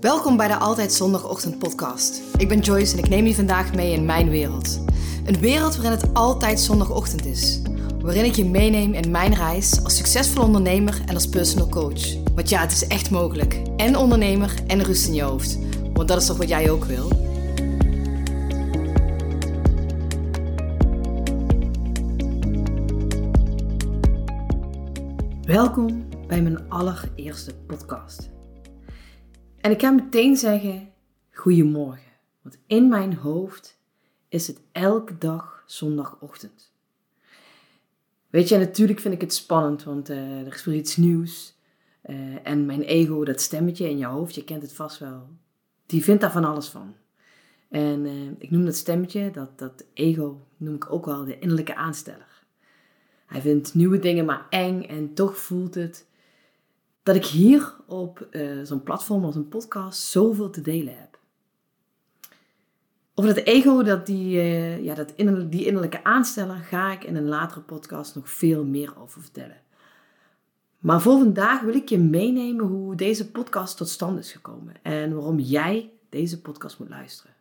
Welkom bij de Altijd Zondagochtend podcast. Ik ben Joyce en ik neem je vandaag mee in mijn wereld. Een wereld waarin het altijd zondagochtend is. Waarin ik je meeneem in mijn reis als succesvol ondernemer en als personal coach. Want ja, het is echt mogelijk. En ondernemer en rust in je hoofd. Want dat is toch wat jij ook wil? Welkom bij mijn allereerste podcast. En ik ga meteen zeggen: Goedemorgen. Want in mijn hoofd is het elke dag zondagochtend. Weet je, natuurlijk vind ik het spannend, want uh, er is weer iets nieuws. Uh, en mijn ego, dat stemmetje in je hoofd, je kent het vast wel, die vindt daar van alles van. En uh, ik noem dat stemmetje, dat, dat ego, noem ik ook wel de innerlijke aansteller. Hij vindt nieuwe dingen maar eng en toch voelt het dat ik hier op uh, zo'n platform als een podcast zoveel te delen heb. Over dat ego, dat die, uh, ja, dat innerlijke, die innerlijke aansteller, ga ik in een latere podcast nog veel meer over vertellen. Maar voor vandaag wil ik je meenemen hoe deze podcast tot stand is gekomen en waarom jij deze podcast moet luisteren.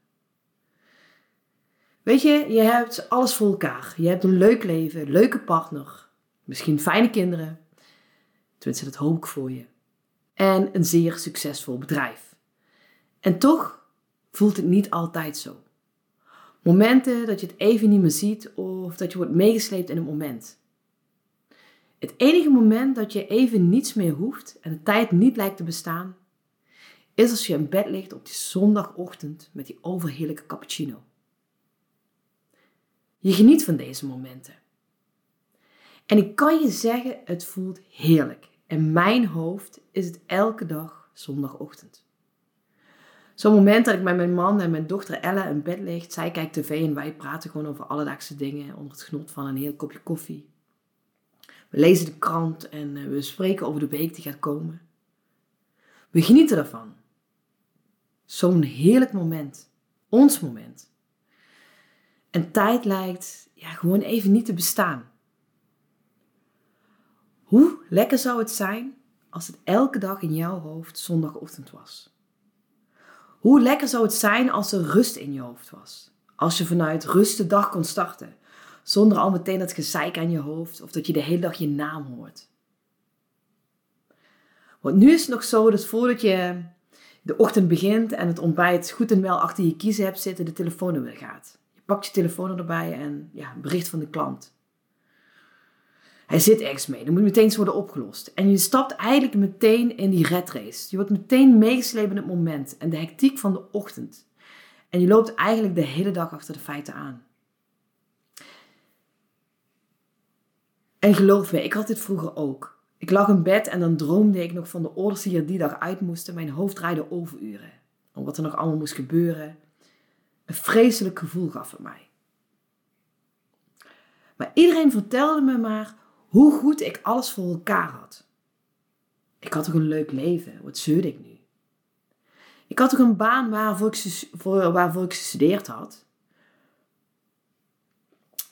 Weet je, je hebt alles voor elkaar. Je hebt een leuk leven, leuke partner, misschien fijne kinderen, Tenminste, dat hoop ik voor je. En een zeer succesvol bedrijf. En toch voelt het niet altijd zo. Momenten dat je het even niet meer ziet of dat je wordt meegesleept in een moment. Het enige moment dat je even niets meer hoeft en de tijd niet lijkt te bestaan, is als je in bed ligt op die zondagochtend met die overheerlijke cappuccino. Je geniet van deze momenten. En ik kan je zeggen, het voelt heerlijk. In mijn hoofd is het elke dag zondagochtend. Zo'n moment dat ik met mijn man en mijn dochter Ella in bed ligt. Zij kijkt tv en wij praten gewoon over alledaagse dingen onder het genot van een heel kopje koffie. We lezen de krant en eh, we spreken over de week die gaat komen. We genieten ervan. Zo'n heerlijk moment. Ons moment. En tijd lijkt ja, gewoon even niet te bestaan. Hoe lekker zou het zijn als het elke dag in jouw hoofd zondagochtend was? Hoe lekker zou het zijn als er rust in je hoofd was? Als je vanuit rust de dag kon starten, zonder al meteen dat gezeik aan je hoofd of dat je de hele dag je naam hoort. Want nu is het nog zo dat voordat je de ochtend begint en het ontbijt goed en wel achter je kiezen hebt zitten, de telefoon er weer gaat. Je pakt je telefoon erbij en ja, bericht van de klant. Hij zit ergens mee. Dan moet meteen worden opgelost. En je stapt eigenlijk meteen in die red race. Je wordt meteen meegeslepen in het moment en de hectiek van de ochtend. En je loopt eigenlijk de hele dag achter de feiten aan. En geloof me, ik had dit vroeger ook. Ik lag in bed en dan droomde ik nog van de orders die er die dag uit moesten. Mijn hoofd draaide overuren. Om wat er nog allemaal moest gebeuren. Een vreselijk gevoel gaf het mij. Maar iedereen vertelde me maar hoe goed ik alles voor elkaar had. Ik had toch een leuk leven, wat zeurde ik nu? Ik had toch een baan waarvoor ik, voor, waarvoor ik gestudeerd had.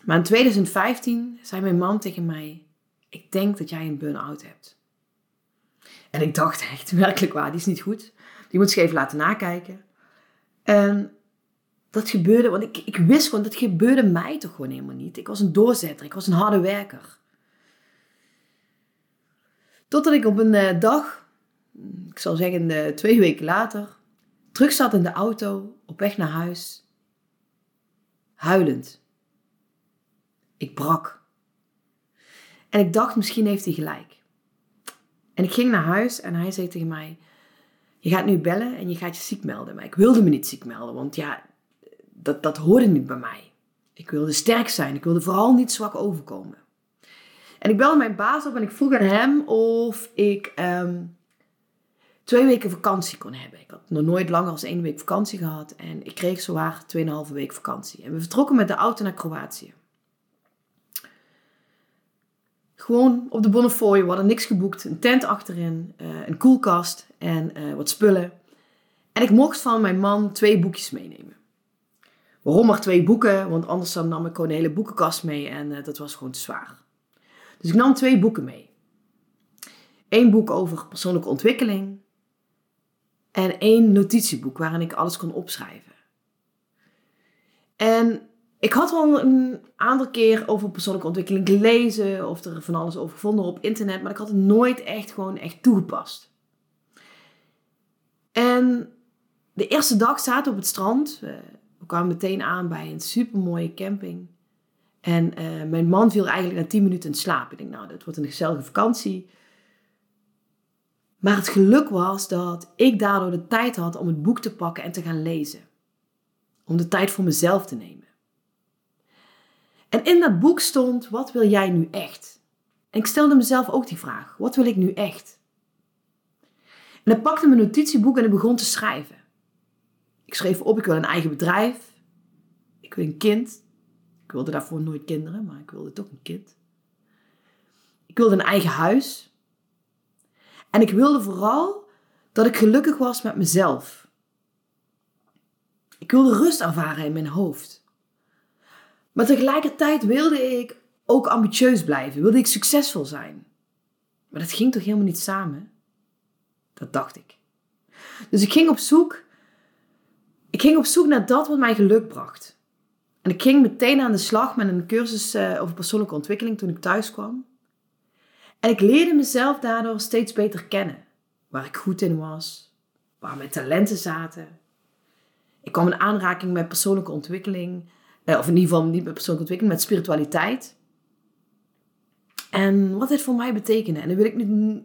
Maar in 2015 zei mijn man tegen mij: Ik denk dat jij een burn-out hebt. En ik dacht echt, werkelijk waar, die is niet goed. Die moet je even laten nakijken. En dat gebeurde, want ik, ik wist gewoon, dat gebeurde mij toch gewoon helemaal niet. Ik was een doorzetter, ik was een harde werker. Totdat ik op een uh, dag, ik zal zeggen uh, twee weken later, terug zat in de auto op weg naar huis, huilend. Ik brak. En ik dacht, misschien heeft hij gelijk. En ik ging naar huis en hij zei tegen mij: Je gaat nu bellen en je gaat je ziek melden. Maar ik wilde me niet ziek melden, want ja, dat, dat hoorde niet bij mij. Ik wilde sterk zijn, ik wilde vooral niet zwak overkomen. En ik belde mijn baas op en ik vroeg aan hem of ik ehm, twee weken vakantie kon hebben. Ik had nog nooit langer dan één week vakantie gehad. En ik kreeg zowaar 2,5 week vakantie. En we vertrokken met de auto naar Kroatië. Gewoon op de Bonnefoy. We hadden niks geboekt. Een tent achterin, uh, een koelkast en uh, wat spullen. En ik mocht van mijn man twee boekjes meenemen. Waarom maar twee boeken? Want anders dan nam ik gewoon een hele boekenkast mee en uh, dat was gewoon te zwaar. Dus ik nam twee boeken mee. Eén boek over persoonlijke ontwikkeling en één notitieboek waarin ik alles kon opschrijven. En ik had al een aantal keer over persoonlijke ontwikkeling gelezen of er van alles over gevonden op internet, maar ik had het nooit echt gewoon echt toegepast. En de eerste dag zaten we op het strand. We kwamen meteen aan bij een supermooie camping. En uh, mijn man viel eigenlijk na 10 minuten in slaap. Ik denk, nou, dit wordt een gezellige vakantie. Maar het geluk was dat ik daardoor de tijd had om het boek te pakken en te gaan lezen. Om de tijd voor mezelf te nemen. En in dat boek stond, wat wil jij nu echt? En ik stelde mezelf ook die vraag, wat wil ik nu echt? En ik pakte mijn notitieboek en ik begon te schrijven. Ik schreef op, ik wil een eigen bedrijf. Ik wil een kind. Ik wilde daarvoor nooit kinderen, maar ik wilde toch een kind. Ik wilde een eigen huis. En ik wilde vooral dat ik gelukkig was met mezelf. Ik wilde rust ervaren in mijn hoofd. Maar tegelijkertijd wilde ik ook ambitieus blijven. Wilde ik succesvol zijn. Maar dat ging toch helemaal niet samen? Dat dacht ik. Dus ik ging op zoek. Ik ging op zoek naar dat wat mij geluk bracht. En ik ging meteen aan de slag met een cursus eh, over persoonlijke ontwikkeling toen ik thuis kwam. En ik leerde mezelf daardoor steeds beter kennen. Waar ik goed in was, waar mijn talenten zaten. Ik kwam in aanraking met persoonlijke ontwikkeling, eh, of in ieder geval niet met persoonlijke ontwikkeling, met spiritualiteit. En wat dit voor mij betekende. En dan wil ik niet,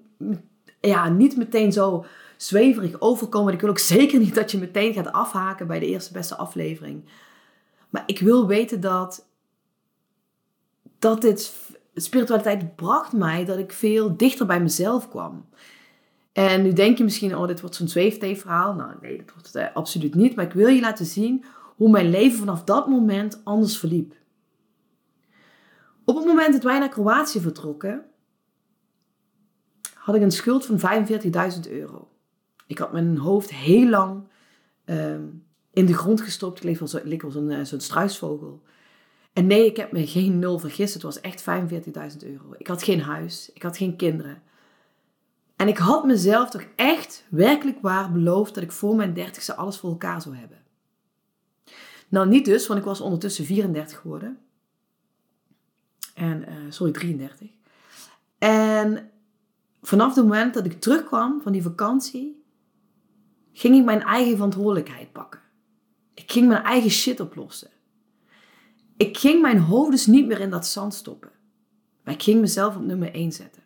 ja, niet meteen zo zweverig overkomen. Ik wil ook zeker niet dat je meteen gaat afhaken bij de eerste beste aflevering. Maar ik wil weten dat, dat dit spiritualiteit bracht mij dat ik veel dichter bij mezelf kwam. En nu denk je misschien, oh, dit wordt zo'n zweefthee-verhaal. Nou, nee, dat wordt het eh, absoluut niet. Maar ik wil je laten zien hoe mijn leven vanaf dat moment anders verliep. Op het moment dat wij naar Kroatië vertrokken, had ik een schuld van 45.000 euro. Ik had mijn hoofd heel lang ehm, in de grond gestopt. Ik leek leek wel zo'n struisvogel. En nee, ik heb me geen nul vergist. Het was echt 45.000 euro. Ik had geen huis. Ik had geen kinderen. En ik had mezelf toch echt werkelijk waar beloofd dat ik voor mijn dertigste alles voor elkaar zou hebben. Nou, niet dus, want ik was ondertussen 34 geworden. En, uh, sorry, 33. En vanaf het moment dat ik terugkwam van die vakantie, ging ik mijn eigen verantwoordelijkheid pakken. Ik ging mijn eigen shit oplossen. Ik ging mijn hoofd dus niet meer in dat zand stoppen. Maar ik ging mezelf op nummer 1 zetten.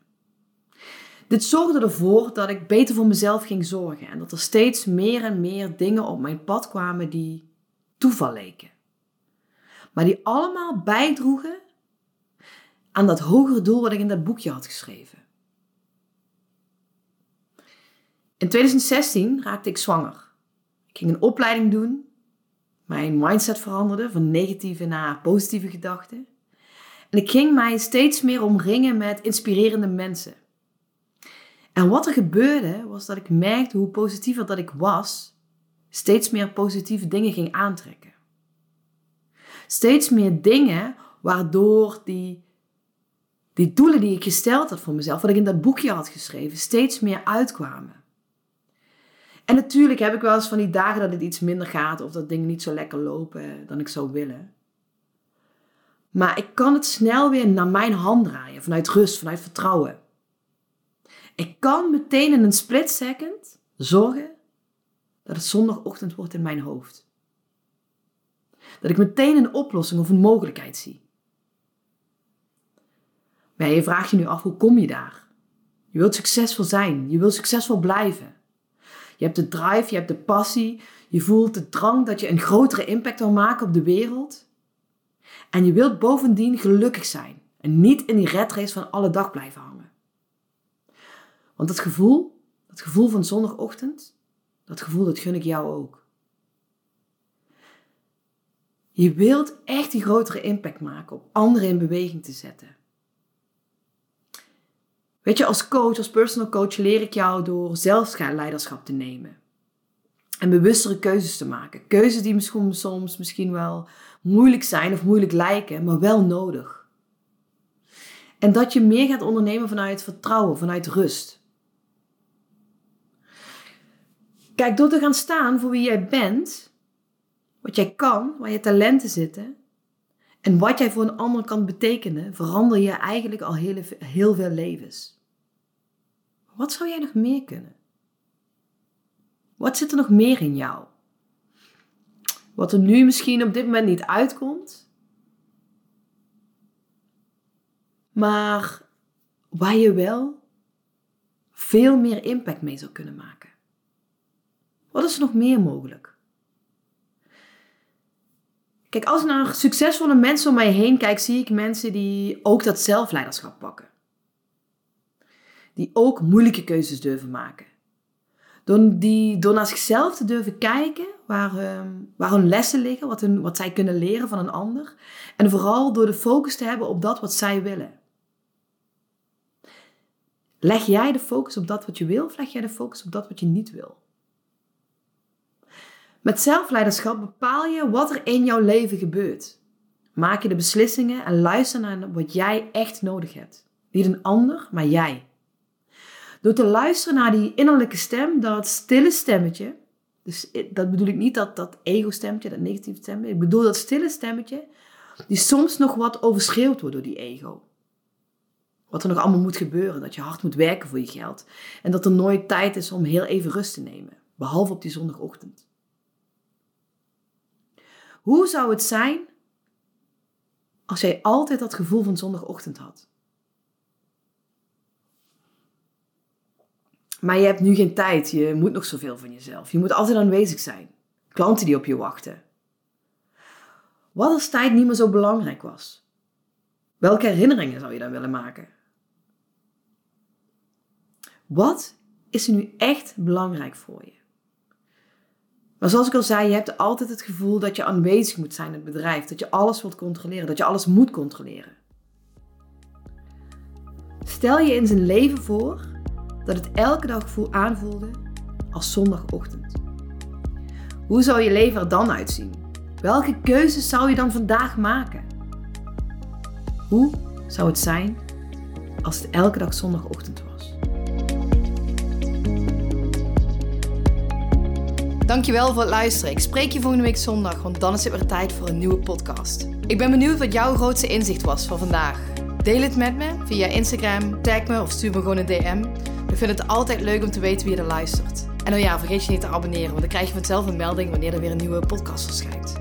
Dit zorgde ervoor dat ik beter voor mezelf ging zorgen en dat er steeds meer en meer dingen op mijn pad kwamen die toeval leken. Maar die allemaal bijdroegen aan dat hogere doel wat ik in dat boekje had geschreven. In 2016 raakte ik zwanger. Ik ging een opleiding doen. Mijn mindset veranderde van negatieve naar positieve gedachten. En ik ging mij steeds meer omringen met inspirerende mensen. En wat er gebeurde, was dat ik merkte hoe positiever dat ik was, steeds meer positieve dingen ging aantrekken. Steeds meer dingen waardoor die, die doelen die ik gesteld had voor mezelf, wat ik in dat boekje had geschreven, steeds meer uitkwamen. En natuurlijk heb ik wel eens van die dagen dat het iets minder gaat of dat dingen niet zo lekker lopen dan ik zou willen. Maar ik kan het snel weer naar mijn hand draaien, vanuit rust, vanuit vertrouwen. Ik kan meteen in een split second zorgen dat het zondagochtend wordt in mijn hoofd. Dat ik meteen een oplossing of een mogelijkheid zie. Maar je vraagt je nu af, hoe kom je daar? Je wilt succesvol zijn, je wilt succesvol blijven. Je hebt de drive, je hebt de passie, je voelt de drang dat je een grotere impact wil maken op de wereld. En je wilt bovendien gelukkig zijn en niet in die red race van alle dag blijven hangen. Want dat gevoel, dat gevoel van zondagochtend, dat gevoel dat gun ik jou ook. Je wilt echt die grotere impact maken op anderen in beweging te zetten. Weet je, als coach, als personal coach leer ik jou door zelfleiderschap te nemen. En bewustere keuzes te maken. Keuzes die misschien soms misschien wel moeilijk zijn of moeilijk lijken, maar wel nodig. En dat je meer gaat ondernemen vanuit vertrouwen, vanuit rust. Kijk, door te gaan staan voor wie jij bent, wat jij kan, waar je talenten zitten en wat jij voor een ander kan betekenen, verander je eigenlijk al heel, heel veel levens. Wat zou jij nog meer kunnen? Wat zit er nog meer in jou? Wat er nu misschien op dit moment niet uitkomt, maar waar je wel veel meer impact mee zou kunnen maken. Wat is er nog meer mogelijk? Kijk, als ik naar succesvolle mensen om mij heen kijk, zie ik mensen die ook dat zelfleiderschap pakken. Die ook moeilijke keuzes durven maken. Door, die, door naar zichzelf te durven kijken waar, um, waar hun lessen liggen, wat, hun, wat zij kunnen leren van een ander. En vooral door de focus te hebben op dat wat zij willen. Leg jij de focus op dat wat je wil of leg jij de focus op dat wat je niet wil? Met zelfleiderschap bepaal je wat er in jouw leven gebeurt. Maak je de beslissingen en luister naar wat jij echt nodig hebt. Niet een ander, maar jij. Door te luisteren naar die innerlijke stem, dat stille stemmetje. Dus dat bedoel ik niet dat, dat ego-stemmetje, dat negatieve stemmetje. Ik bedoel dat stille stemmetje, die soms nog wat overschreeuwd wordt door die ego. Wat er nog allemaal moet gebeuren. Dat je hard moet werken voor je geld. En dat er nooit tijd is om heel even rust te nemen. Behalve op die zondagochtend. Hoe zou het zijn als jij altijd dat gevoel van zondagochtend had? Maar je hebt nu geen tijd. Je moet nog zoveel van jezelf. Je moet altijd aanwezig zijn. Klanten die op je wachten. Wat als tijd niet meer zo belangrijk was? Welke herinneringen zou je dan willen maken? Wat is er nu echt belangrijk voor je? Maar zoals ik al zei, je hebt altijd het gevoel dat je aanwezig moet zijn in het bedrijf. Dat je alles wilt controleren, dat je alles moet controleren. Stel je in zijn leven voor dat het elke dag aanvoelde als zondagochtend. Hoe zou je leven er dan uitzien? Welke keuzes zou je dan vandaag maken? Hoe zou het zijn als het elke dag zondagochtend was? Dankjewel voor het luisteren. Ik spreek je volgende week zondag, want dan is het weer tijd voor een nieuwe podcast. Ik ben benieuwd wat jouw grootste inzicht was van vandaag. Deel het met me via Instagram, tag me of stuur me gewoon een DM. Ik vind het altijd leuk om te weten wie er luistert. En oh ja, vergeet je niet te abonneren, want dan krijg je vanzelf een melding wanneer er weer een nieuwe podcast verschijnt.